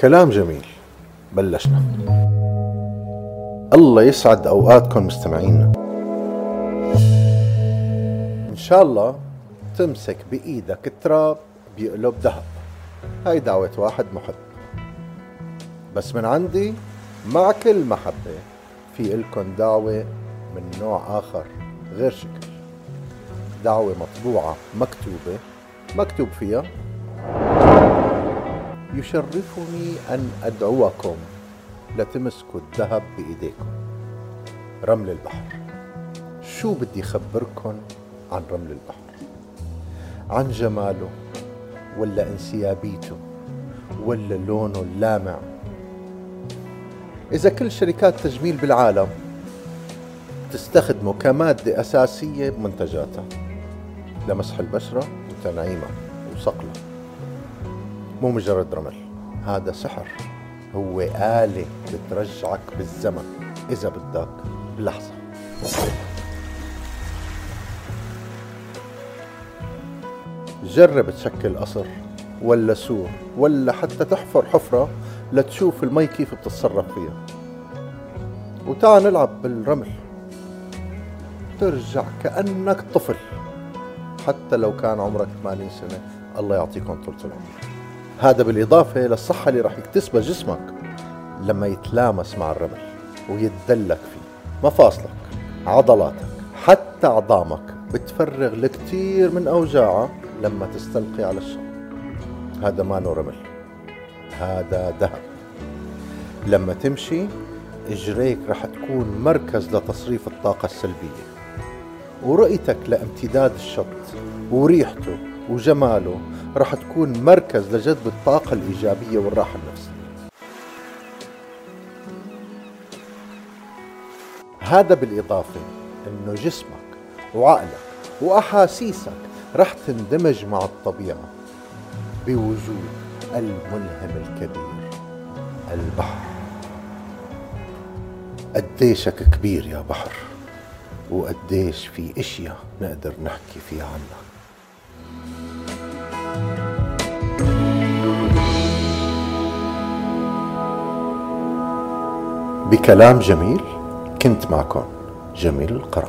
كلام جميل. بلشنا. الله يسعد أوقاتكم مستمعينا إن شاء الله تمسك بإيدك التراب بيقلب ذهب. هاي دعوة واحد محب. بس من عندي مع كل محبة في إلكن دعوة من نوع آخر غير شكل. دعوة مطبوعة مكتوبة مكتوب فيها يشرفني أن أدعوكم لتمسكوا الذهب بإيديكم. رمل البحر. شو بدي خبركن عن رمل البحر؟ عن جماله ولا انسيابيته ولا لونه اللامع؟ إذا كل شركات التجميل بالعالم تستخدمه كمادة أساسية بمنتجاتها لمسح البشرة وتنعيمها وصقلها. مو مجرد رمل هذا سحر هو آلة بترجعك بالزمن إذا بدك بلحظة. جرب تشكل قصر ولا سور ولا حتى تحفر حفرة لتشوف المي كيف بتتصرف فيها. وتعال نلعب بالرمل. ترجع كأنك طفل. حتى لو كان عمرك 80 سنة الله يعطيكم طول العمر. هذا بالإضافة للصحة اللي راح يكتسبها جسمك لما يتلامس مع الرمل ويتدلك فيه. مفاصلك عضلاتك حتى عظامك بتفرغ الكثير من أوجاعها لما تستلقي على الشط هذا ما رمل هذا ذهب. لما تمشي إجريك رح تكون مركز لتصريف الطاقة السلبية. ورؤيتك لامتداد الشط وريحته وجماله رح تكون مركز لجذب الطاقة الإيجابية والراحة النفسية. هذا بالإضافة أنه جسمك وعقلك وأحاسيسك رح تندمج مع الطبيعة بوجود الملهم الكبير البحر. قديشك كبير يا بحر وقديش في أشياء نقدر نحكي فيها عنك. بكلام جميل كنت معكم جميل القرن